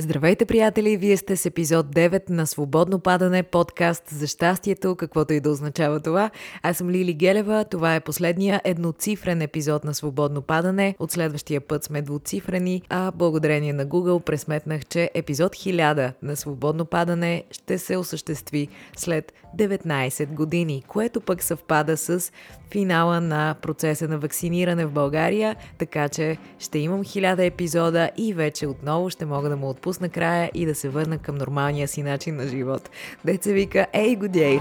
Здравейте, приятели! Вие сте с епизод 9 на Свободно падане, подкаст за щастието, каквото и да означава това. Аз съм Лили Гелева. Това е последния едноцифрен епизод на Свободно падане. От следващия път сме двуцифрени, а благодарение на Google пресметнах, че епизод 1000 на Свободно падане ще се осъществи след 19 години, което пък съвпада с финала на процеса на вакциниране в България, така че ще имам 1000 епизода и вече отново ще мога да му отпусна края и да се върна към нормалния си начин на живот. Деца вика, ей, годей!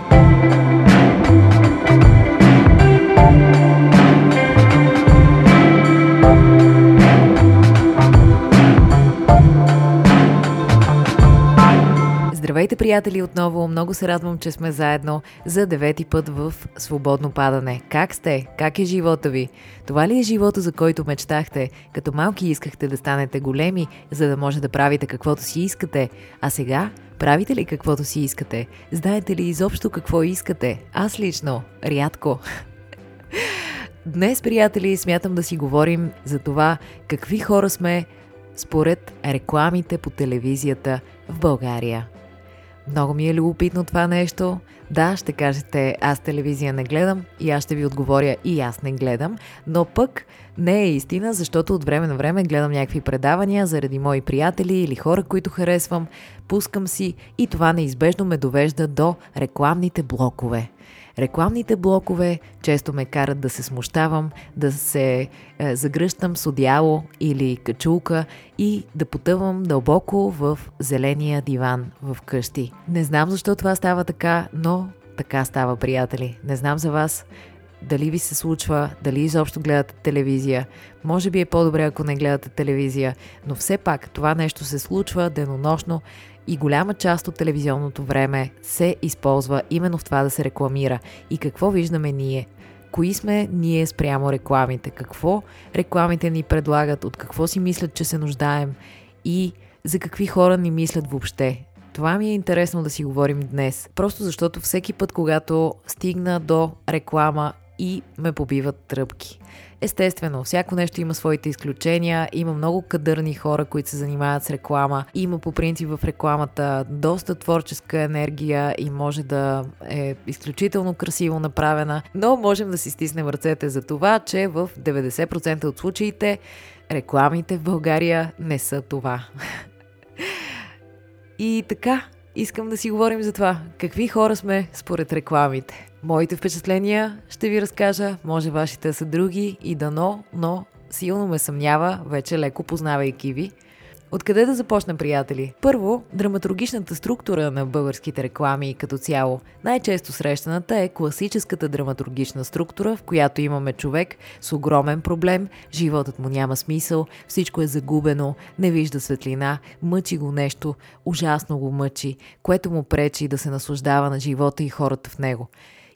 Здравейте, приятели, отново. Много се радвам, че сме заедно за девети път в свободно падане. Как сте? Как е живота ви? Това ли е живота, за който мечтахте? Като малки искахте да станете големи, за да може да правите каквото си искате. А сега правите ли каквото си искате? Знаете ли изобщо какво искате? Аз лично, рядко. Днес, приятели, смятам да си говорим за това какви хора сме според рекламите по телевизията в България. Много ми е любопитно това нещо. Да, ще кажете, аз телевизия не гледам и аз ще ви отговоря и аз не гледам, но пък не е истина, защото от време на време гледам някакви предавания заради мои приятели или хора, които харесвам, пускам си и това неизбежно ме довежда до рекламните блокове. Рекламните блокове често ме карат да се смущавам, да се е, загръщам с одеяло или качулка и да потъвам дълбоко в зеления диван в къщи. Не знам защо това става така, но така става, приятели. Не знам за вас дали ви се случва, дали изобщо гледате телевизия. Може би е по-добре, ако не гледате телевизия, но все пак това нещо се случва денонощно и голяма част от телевизионното време се използва именно в това да се рекламира. И какво виждаме ние? Кои сме ние спрямо рекламите? Какво рекламите ни предлагат? От какво си мислят, че се нуждаем? И за какви хора ни мислят въобще? Това ми е интересно да си говорим днес. Просто защото всеки път, когато стигна до реклама и ме побиват тръпки. Естествено, всяко нещо има своите изключения, има много кадърни хора, които се занимават с реклама, има по принцип в рекламата доста творческа енергия и може да е изключително красиво направена, но можем да си стиснем ръцете за това, че в 90% от случаите рекламите в България не са това. И така, искам да си говорим за това. Какви хора сме според рекламите? Моите впечатления ще ви разкажа, може вашите са други и дано, но силно ме съмнява, вече леко познавайки ви. Откъде да започнем, приятели? Първо, драматургичната структура на българските реклами като цяло. Най-често срещаната е класическата драматургична структура, в която имаме човек с огромен проблем, животът му няма смисъл, всичко е загубено, не вижда светлина, мъчи го нещо, ужасно го мъчи, което му пречи да се наслаждава на живота и хората в него.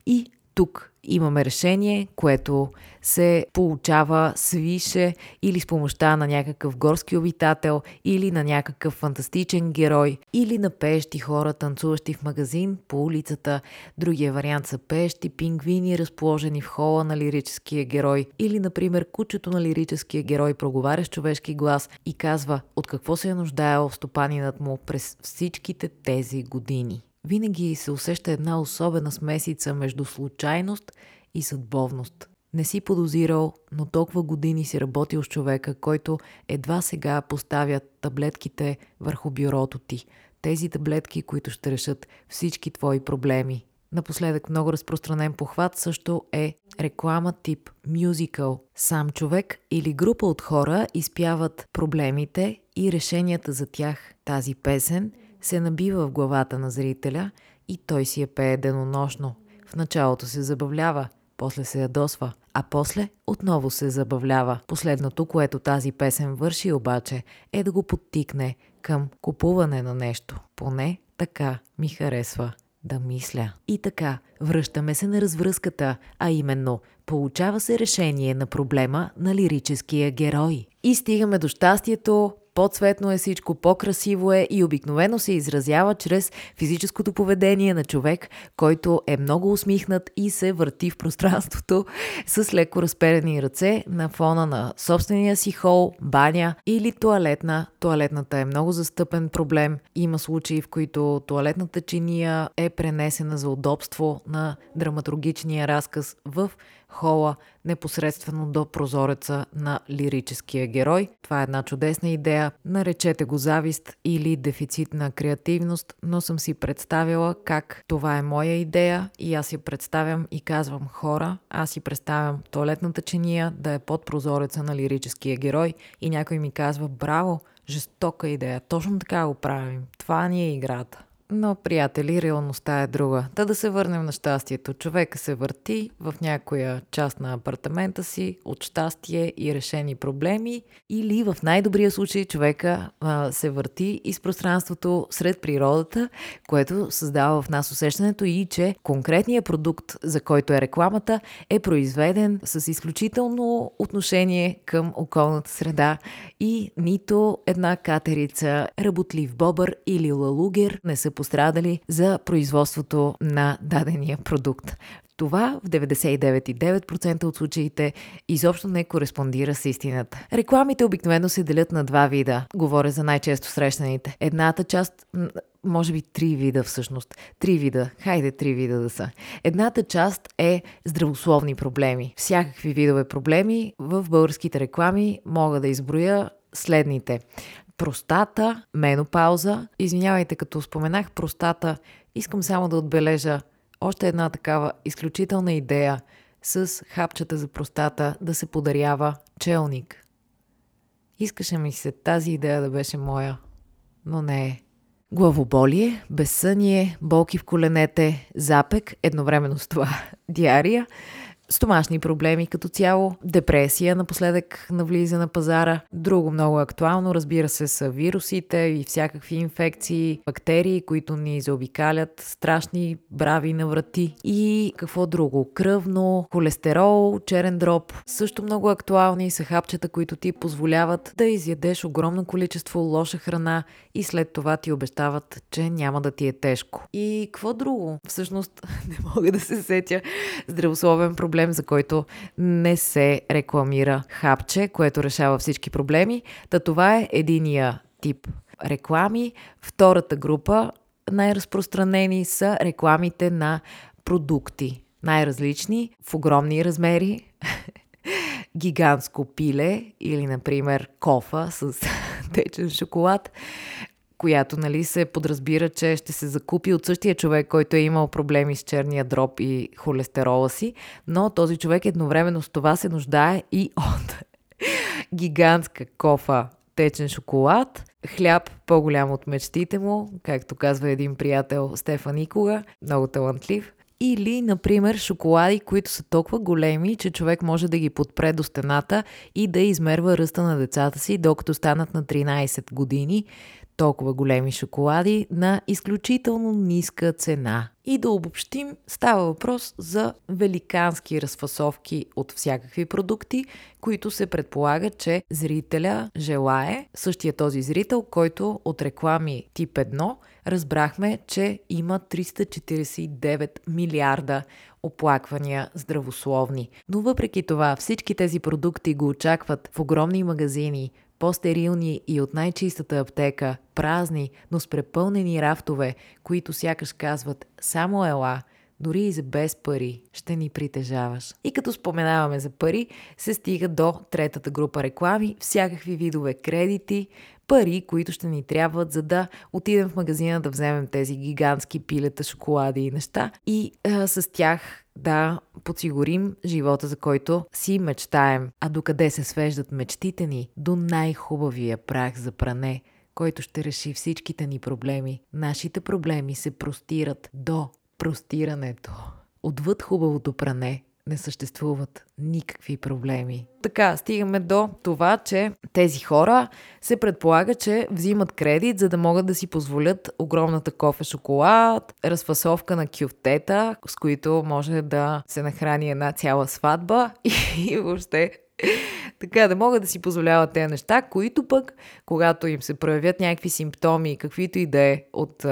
И тук имаме решение, което се получава свише или с помощта на някакъв горски обитател, или на някакъв фантастичен герой, или на пеещи хора, танцуващи в магазин по улицата. Другия вариант са пеещи пингвини, разположени в хола на лирическия герой, или, например, кучето на лирическия герой проговаря с човешки глас и казва от какво се е нуждаел стопанинът му през всичките тези години винаги се усеща една особена смесица между случайност и съдбовност. Не си подозирал, но толкова години си работил с човека, който едва сега поставя таблетките върху бюрото ти. Тези таблетки, които ще решат всички твои проблеми. Напоследък много разпространен похват също е реклама тип мюзикъл. Сам човек или група от хора изпяват проблемите и решенията за тях. Тази песен – се набива в главата на зрителя и той си я пее денонощно. В началото се забавлява, после се ядосва, а после отново се забавлява. Последното, което тази песен върши обаче, е да го подтикне към купуване на нещо. Поне така ми харесва да мисля. И така, връщаме се на развръзката, а именно получава се решение на проблема на лирическия герой. И стигаме до щастието по-цветно е всичко, по-красиво е и обикновено се изразява чрез физическото поведение на човек, който е много усмихнат и се върти в пространството с леко разперени ръце на фона на собствения си хол, баня или туалетна. Туалетната е много застъпен проблем. Има случаи, в които туалетната чиния е пренесена за удобство на драматургичния разказ в хола непосредствено до прозореца на лирическия герой. Това е една чудесна идея. Наречете го завист или дефицит на креативност, но съм си представила как това е моя идея и аз си представям и казвам хора, аз си представям туалетната чиния да е под прозореца на лирическия герой и някой ми казва браво, жестока идея, точно така го правим. Това ни е играта. Но, приятели, реалността е друга. Та да се върнем на щастието. Човека се върти в някоя част на апартамента си от щастие и решени проблеми или в най-добрия случай човека а, се върти из пространството сред природата, което създава в нас усещането и че конкретният продукт, за който е рекламата, е произведен с изключително отношение към околната среда и нито една катерица, работлив бобър или лалугер не са пострадали за производството на дадения продукт. Това в 99,9% от случаите изобщо не кореспондира с истината. Рекламите обикновено се делят на два вида. Говоря за най-често срещаните. Едната част може би три вида всъщност. Три вида. Хайде три вида да са. Едната част е здравословни проблеми. Всякакви видове проблеми в българските реклами мога да изброя следните простата, менопауза. Извинявайте, като споменах простата, искам само да отбележа още една такава изключителна идея с хапчета за простата да се подарява челник. Искаше ми се тази идея да беше моя, но не е. Главоболие, безсъние, болки в коленете, запек, едновременно с това диария – стомашни проблеми като цяло, депресия напоследък навлиза на пазара. Друго много актуално, разбира се, са вирусите и всякакви инфекции, бактерии, които ни заобикалят, страшни брави на врати. И какво друго? Кръвно, холестерол, черен дроб. Също много актуални са хапчета, които ти позволяват да изядеш огромно количество лоша храна и след това ти обещават, че няма да ти е тежко. И какво друго? Всъщност не мога да се сетя здравословен проблем проблем, за който не се рекламира хапче, което решава всички проблеми. Та това е единия тип реклами. Втората група най-разпространени са рекламите на продукти. Най-различни, в огромни размери. Гигантско пиле или, например, кофа с течен шоколад, която нали, се подразбира, че ще се закупи от същия човек, който е имал проблеми с черния дроб и холестерола си, но този човек едновременно с това се нуждае и от гигантска кофа течен шоколад, хляб по-голям от мечтите му, както казва един приятел Стефан Никога, много талантлив, или, например, шоколади, които са толкова големи, че човек може да ги подпре до стената и да измерва ръста на децата си, докато станат на 13 години толкова големи шоколади на изключително ниска цена. И да обобщим, става въпрос за великански разфасовки от всякакви продукти, които се предполага, че зрителя желае, същия този зрител, който от реклами тип 1 разбрахме, че има 349 милиарда оплаквания здравословни. Но въпреки това всички тези продукти го очакват в огромни магазини, по-стерилни и от най-чистата аптека, празни, но с препълнени рафтове, които сякаш казват само ела, дори и за без пари ще ни притежаваш. И като споменаваме за пари, се стига до третата група реклами, всякакви видове кредити, пари, които ще ни трябват, за да отидем в магазина да вземем тези гигантски пилета, шоколади и неща. И а, с тях да подсигурим живота, за който си мечтаем. А докъде се свеждат мечтите ни? До най-хубавия прах за пране, който ще реши всичките ни проблеми. Нашите проблеми се простират до простирането. Отвъд хубавото пране не съществуват никакви проблеми. Така, стигаме до това, че тези хора се предполага, че взимат кредит, за да могат да си позволят огромната кофе шоколад, разфасовка на кюфтета, с които може да се нахрани една цяла сватба и, и въобще така да могат да си позволяват тези неща, които пък, когато им се проявят някакви симптоми, каквито и да е от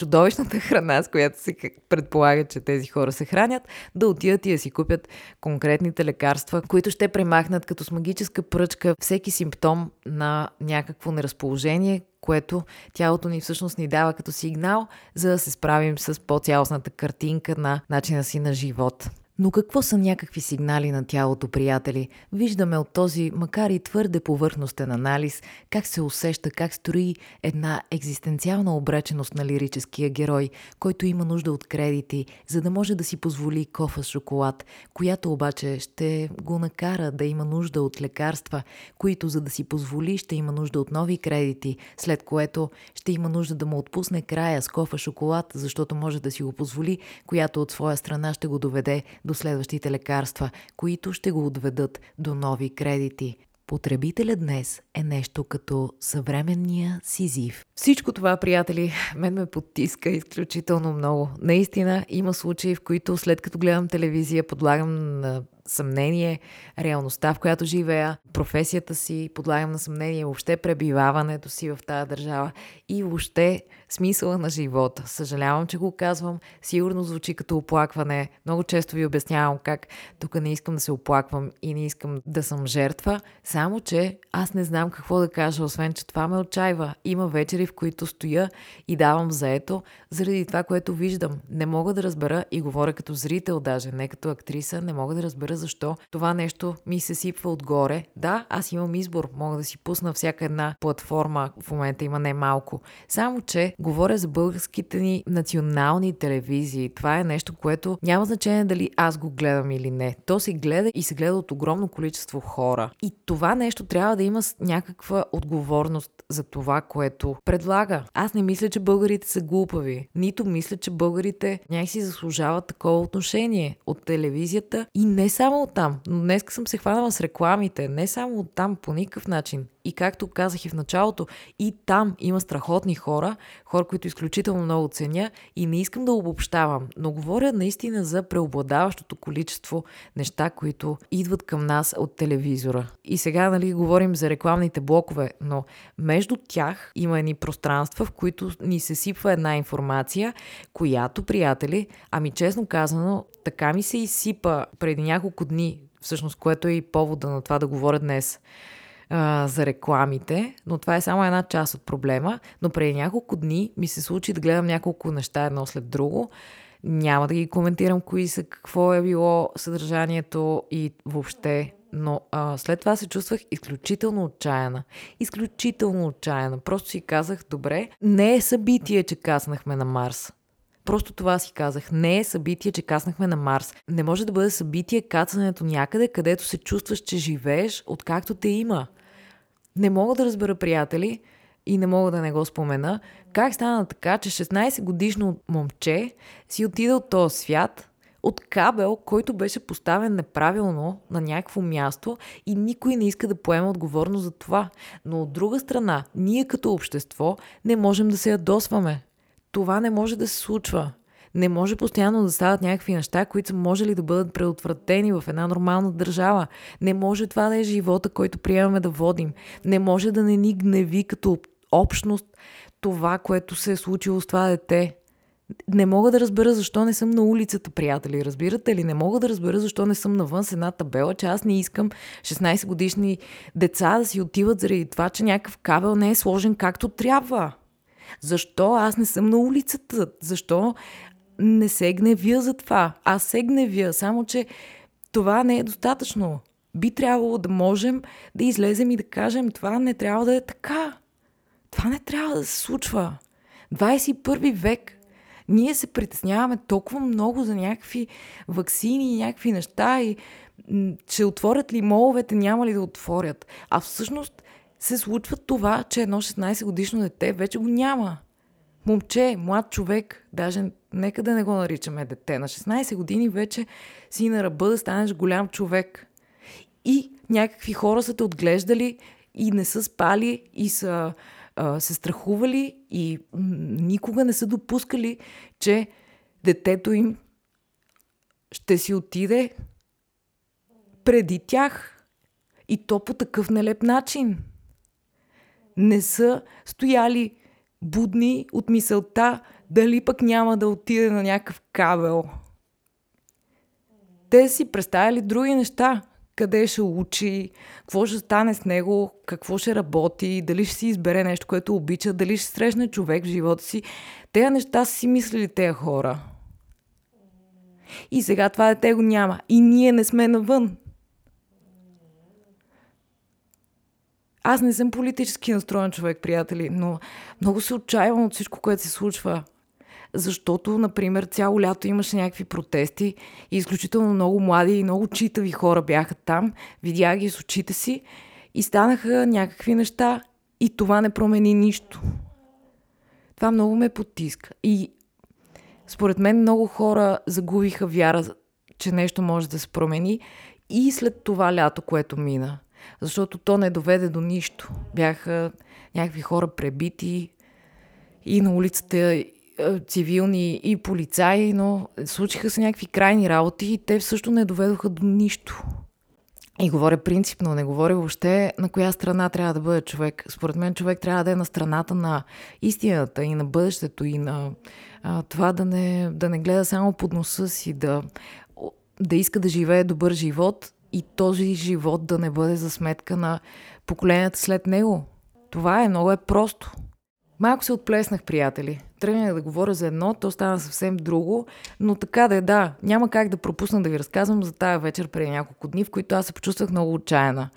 чудовищната храна, с която се предполага, че тези хора се хранят, да отидат и да си купят конкретните лекарства, които ще премахнат като с магическа пръчка всеки симптом на някакво неразположение, което тялото ни всъщност ни дава като сигнал, за да се справим с по-цялостната картинка на начина си на живот. Но какво са някакви сигнали на тялото, приятели? Виждаме от този, макар и твърде повърхностен анализ, как се усеща, как строи една екзистенциална обреченост на лирическия герой, който има нужда от кредити, за да може да си позволи кофа с шоколад, която обаче ще го накара да има нужда от лекарства, които за да си позволи ще има нужда от нови кредити, след което ще има нужда да му отпусне края с кофа шоколад, защото може да си го позволи, която от своя страна ще го доведе до следващите лекарства, които ще го отведат до нови кредити. Потребителя днес е нещо като съвременния сизив. Всичко това, приятели, мен ме потиска изключително много. Наистина има случаи, в които след като гледам телевизия, подлагам на съмнение реалността, в която живея, професията си, подлагам на съмнение въобще пребиваването си в тази държава и въобще смисъла на живота. Съжалявам, че го казвам. Сигурно звучи като оплакване. Много често ви обяснявам как тук не искам да се оплаквам и не искам да съм жертва. Само, че аз не знам какво да кажа, освен, че това ме отчаива. Има вечери, в които стоя и давам заето заради това, което виждам. Не мога да разбера и говоря като зрител даже, не като актриса, не мога да разбера защо това нещо ми се сипва отгоре. Да, аз имам избор, мога да си пусна всяка една платформа, в момента има не малко. Само, че говоря за българските ни национални телевизии. Това е нещо, което няма значение дали аз го гледам или не. То се гледа и се гледа от огромно количество хора. И това нещо трябва да има някаква отговорност за това, което предлага. Аз не мисля, че българите са глупави. Нито мисля, че българите някакси заслужават такова отношение от телевизията и не само от там. Но днес съм се хванала с рекламите. Не само от там по никакъв начин. И както казах и в началото, и там има страхотни хора, хора, които изключително много ценя и не искам да обобщавам, но говоря наистина за преобладаващото количество неща, които идват към нас от телевизора. И сега, нали, говорим за рекламните блокове, но между тях има едни пространства, в които ни се сипва една информация, която, приятели, ами честно казано, така ми се изсипа преди няколко дни, всъщност, което е и повода на това да говоря днес а, за рекламите, но това е само една част от проблема. Но преди няколко дни ми се случи да гледам няколко неща едно след друго. Няма да ги коментирам кои са, какво е било съдържанието и въобще. Но а, след това се чувствах изключително отчаяна. Изключително отчаяна. Просто си казах, добре, не е събитие, че каснахме на Марс. Просто това си казах. Не е събитие, че каснахме на Марс. Не може да бъде събитие кацането някъде, където се чувстваш, че живееш, откакто те има. Не мога да разбера, приятели, и не мога да не го спомена, как стана така, че 16 годишно момче си отида от този свят от кабел, който беше поставен неправилно на някакво място и никой не иска да поема отговорност за това. Но от друга страна, ние като общество не можем да се ядосваме. Това не може да се случва. Не може постоянно да стават някакви неща, които са можели да бъдат предотвратени в една нормална държава. Не може това да е живота, който приемаме да водим. Не може да не ни гневи като общност това, което се е случило с това дете. Не мога да разбера защо не съм на улицата, приятели. Разбирате ли? Не мога да разбера защо не съм навън с една табела, че аз не искам 16 годишни деца да си отиват заради това, че някакъв кабел не е сложен както трябва. Защо аз не съм на улицата? Защо не се гневя за това. Аз се гневя, само че това не е достатъчно. Би трябвало да можем да излезем и да кажем, това не трябва да е така. Това не трябва да се случва. 21 век. Ние се притесняваме толкова много за някакви вакцини и някакви неща и че отворят ли моловете, няма ли да отворят. А всъщност се случва това, че едно 16 годишно дете вече го няма момче, млад човек, даже нека да не го наричаме дете, на 16 години вече си на ръба да станеш голям човек. И някакви хора са те отглеждали и не са спали и са а, се страхували и никога не са допускали, че детето им ще си отиде преди тях. И то по такъв нелеп начин. Не са стояли будни от мисълта дали пък няма да отиде на някакъв кабел. Те си представили други неща. Къде ще учи, какво ще стане с него, какво ще работи, дали ще си избере нещо, което обича, дали ще срещне човек в живота си. Тези неща си мислили тези хора. И сега това дете го няма. И ние не сме навън. Аз не съм политически настроен човек, приятели, но много се отчаявам от всичко, което се случва. Защото, например, цяло лято имаше някакви протести и изключително много млади и много читави хора бяха там. Видях ги с очите си и станаха някакви неща и това не промени нищо. Това много ме потиска. И според мен много хора загубиха вяра, че нещо може да се промени и след това лято, което мина. Защото то не доведе до нищо. Бяха някакви хора пребити и на улицата цивилни и полицаи, но случиха се някакви крайни работи и те също не доведоха до нищо. И говоря принципно, не говоря въобще на коя страна трябва да бъде човек. Според мен човек трябва да е на страната на истината и на бъдещето и на а, това да не, да не гледа само под носа си, да, да иска да живее добър живот и този живот да не бъде за сметка на поколенията след него. Това е много е просто. Малко се отплеснах, приятели. Тръгнах да говоря за едно, то стана съвсем друго, но така да е, да, няма как да пропусна да ви разказвам за тая вечер преди няколко дни, в които аз се почувствах много отчаяна.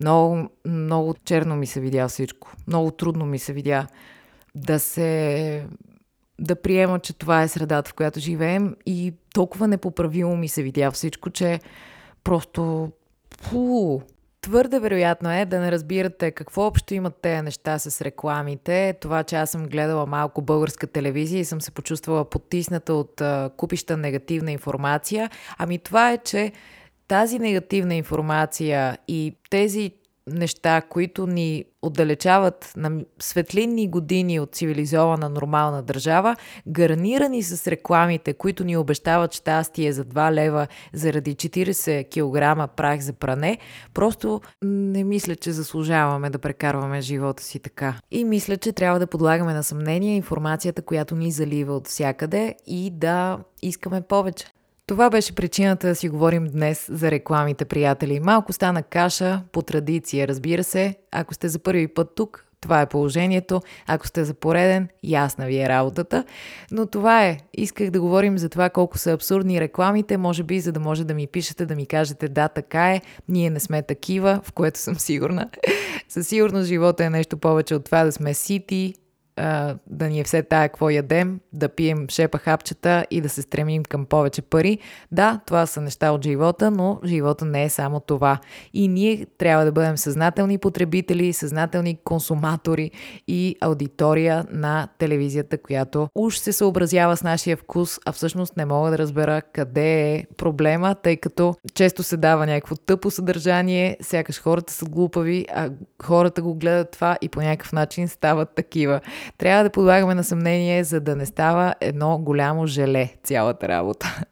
Много, много черно ми се видя всичко. Много трудно ми се видя да се да приема, че това е средата, в която живеем и толкова непоправимо ми се видя всичко, че просто фу, Твърде вероятно е да не разбирате какво общо имат тези неща с рекламите. Това, че аз съм гледала малко българска телевизия и съм се почувствала потисната от а, купища негативна информация. Ами това е, че тази негативна информация и тези неща, които ни отдалечават на светлинни години от цивилизована нормална държава, гарнирани с рекламите, които ни обещават щастие за 2 лева заради 40 кг прах за пране, просто не мисля, че заслужаваме да прекарваме живота си така. И мисля, че трябва да подлагаме на съмнение информацията, която ни залива от всякъде и да искаме повече. Това беше причината да си говорим днес за рекламите, приятели. Малко стана каша по традиция, разбира се. Ако сте за първи път тук, това е положението. Ако сте за пореден, ясна ви е работата. Но това е. Исках да говорим за това колко са абсурдни рекламите, може би, за да може да ми пишете, да ми кажете да, така е, ние не сме такива, в което съм сигурна. Със сигурност живота е нещо повече от това да сме сити, да ни е все тая какво ядем, да пием шепа хапчета и да се стремим към повече пари. Да, това са неща от живота, но живота не е само това. И ние трябва да бъдем съзнателни потребители, съзнателни консуматори и аудитория на телевизията, която уж се съобразява с нашия вкус, а всъщност не мога да разбера къде е проблема, тъй като често се дава някакво тъпо съдържание, сякаш хората са глупави, а хората го гледат това и по някакъв начин стават такива. Трябва да подлагаме на съмнение, за да не става едно голямо желе цялата работа.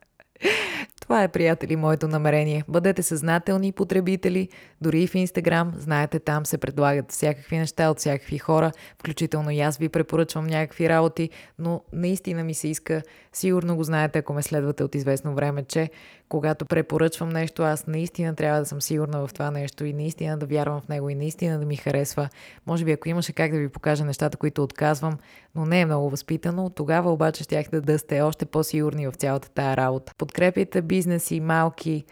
Това е, приятели, моето намерение. Бъдете съзнателни потребители, дори и в Инстаграм. Знаете, там се предлагат всякакви неща от всякакви хора, включително и аз ви препоръчвам някакви работи, но наистина ми се иска, сигурно го знаете, ако ме следвате от известно време, че когато препоръчвам нещо, аз наистина трябва да съм сигурна в това нещо и наистина да вярвам в него и наистина да ми харесва. Може би ако имаше как да ви покажа нещата, които отказвам, но не е много възпитано, тогава обаче щяхте да сте още по-сигурни в цялата тая работа. Подкрепяйте бизнеси, малки,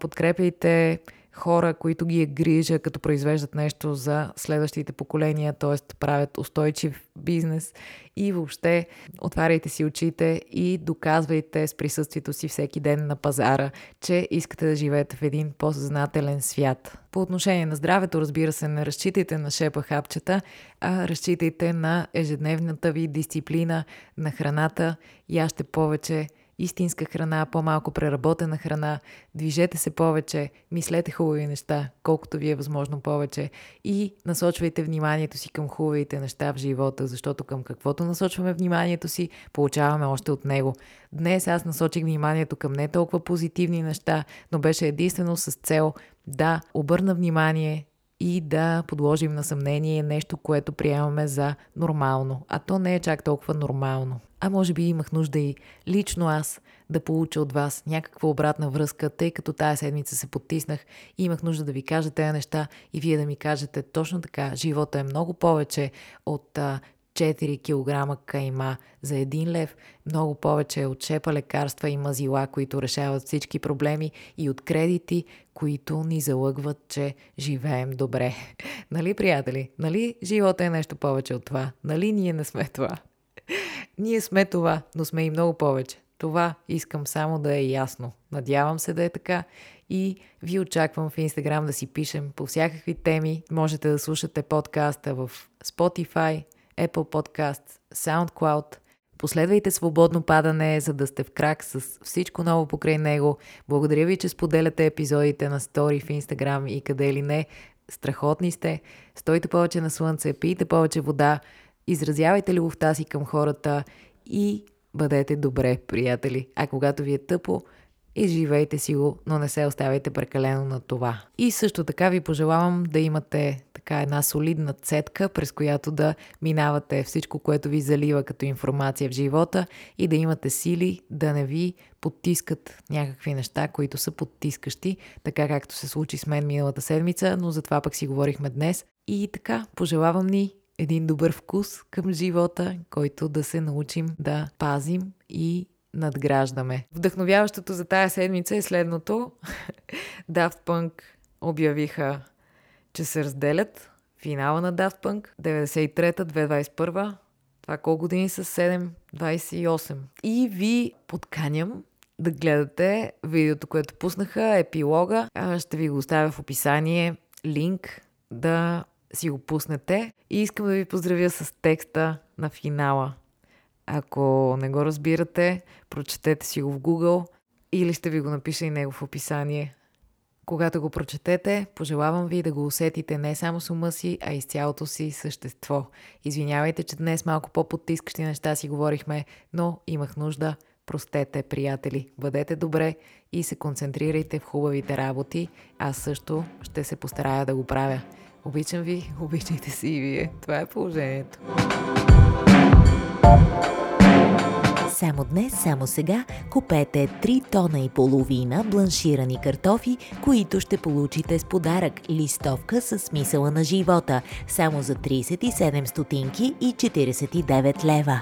подкрепяйте хора, които ги е грижа, като произвеждат нещо за следващите поколения, т.е. правят устойчив бизнес и въобще отваряйте си очите и доказвайте с присъствието си всеки ден на пазара, че искате да живеете в един по-съзнателен свят. По отношение на здравето, разбира се, не разчитайте на шепа хапчета, а разчитайте на ежедневната ви дисциплина на храната и още повече – истинска храна, по-малко преработена храна, движете се повече, мислете хубави неща, колкото ви е възможно повече и насочвайте вниманието си към хубавите неща в живота, защото към каквото насочваме вниманието си, получаваме още от него. Днес аз насочих вниманието към не толкова позитивни неща, но беше единствено с цел да обърна внимание и да подложим на съмнение нещо, което приемаме за нормално. А то не е чак толкова нормално. А може би имах нужда и лично аз да получа от вас някаква обратна връзка, тъй като тая седмица се потиснах и имах нужда да ви кажа тези неща и вие да ми кажете точно така. Живота е много повече от а, 4 кг кайма за 1 лев, много повече от шепа лекарства и мазила, които решават всички проблеми и от кредити, които ни залъгват, че живеем добре. нали, приятели? Нали живота е нещо повече от това? Нали ние не сме това? Ние сме това, но сме и много повече. Това искам само да е ясно. Надявам се да е така и ви очаквам в Инстаграм да си пишем по всякакви теми. Можете да слушате подкаста в Spotify, Apple Podcast, SoundCloud. Последвайте свободно падане, за да сте в крак с всичко ново покрай него. Благодаря ви, че споделяте епизодите на стори в Instagram и къде ли не. Страхотни сте. Стойте повече на слънце, пийте повече вода, изразявайте любовта си към хората и бъдете добре, приятели. А когато ви е тъпо, изживейте си го, но не се оставяйте прекалено на това. И също така ви пожелавам да имате така една солидна цетка, през която да минавате всичко, което ви залива като информация в живота и да имате сили да не ви подтискат някакви неща, които са подтискащи, така както се случи с мен миналата седмица, но за това пък си говорихме днес. И така, пожелавам ни един добър вкус към живота, който да се научим да пазим и надграждаме. Вдъхновяващото за тая седмица е следното. Daft Punk обявиха, че се разделят. Финала на Daft Punk 93-та, 2021 това колко години са 7, 28. И ви подканям да гледате видеото, което пуснаха, епилога. Ще ви го оставя в описание, линк да си го пуснете. И искам да ви поздравя с текста на финала. Ако не го разбирате, прочетете си го в Google или ще ви го напиша и него в описание. Когато го прочетете, пожелавам ви да го усетите не само с ума си, а и с цялото си същество. Извинявайте, че днес малко по-потискащи неща си говорихме, но имах нужда. Простете, приятели, бъдете добре и се концентрирайте в хубавите работи. Аз също ще се постарая да го правя. Обичам ви, обичайте си и вие. Това е положението. Само днес, само сега купете 3 тона и половина бланширани картофи, които ще получите с подарък листовка с смисъла на живота, само за 37 стотинки и 49 лева.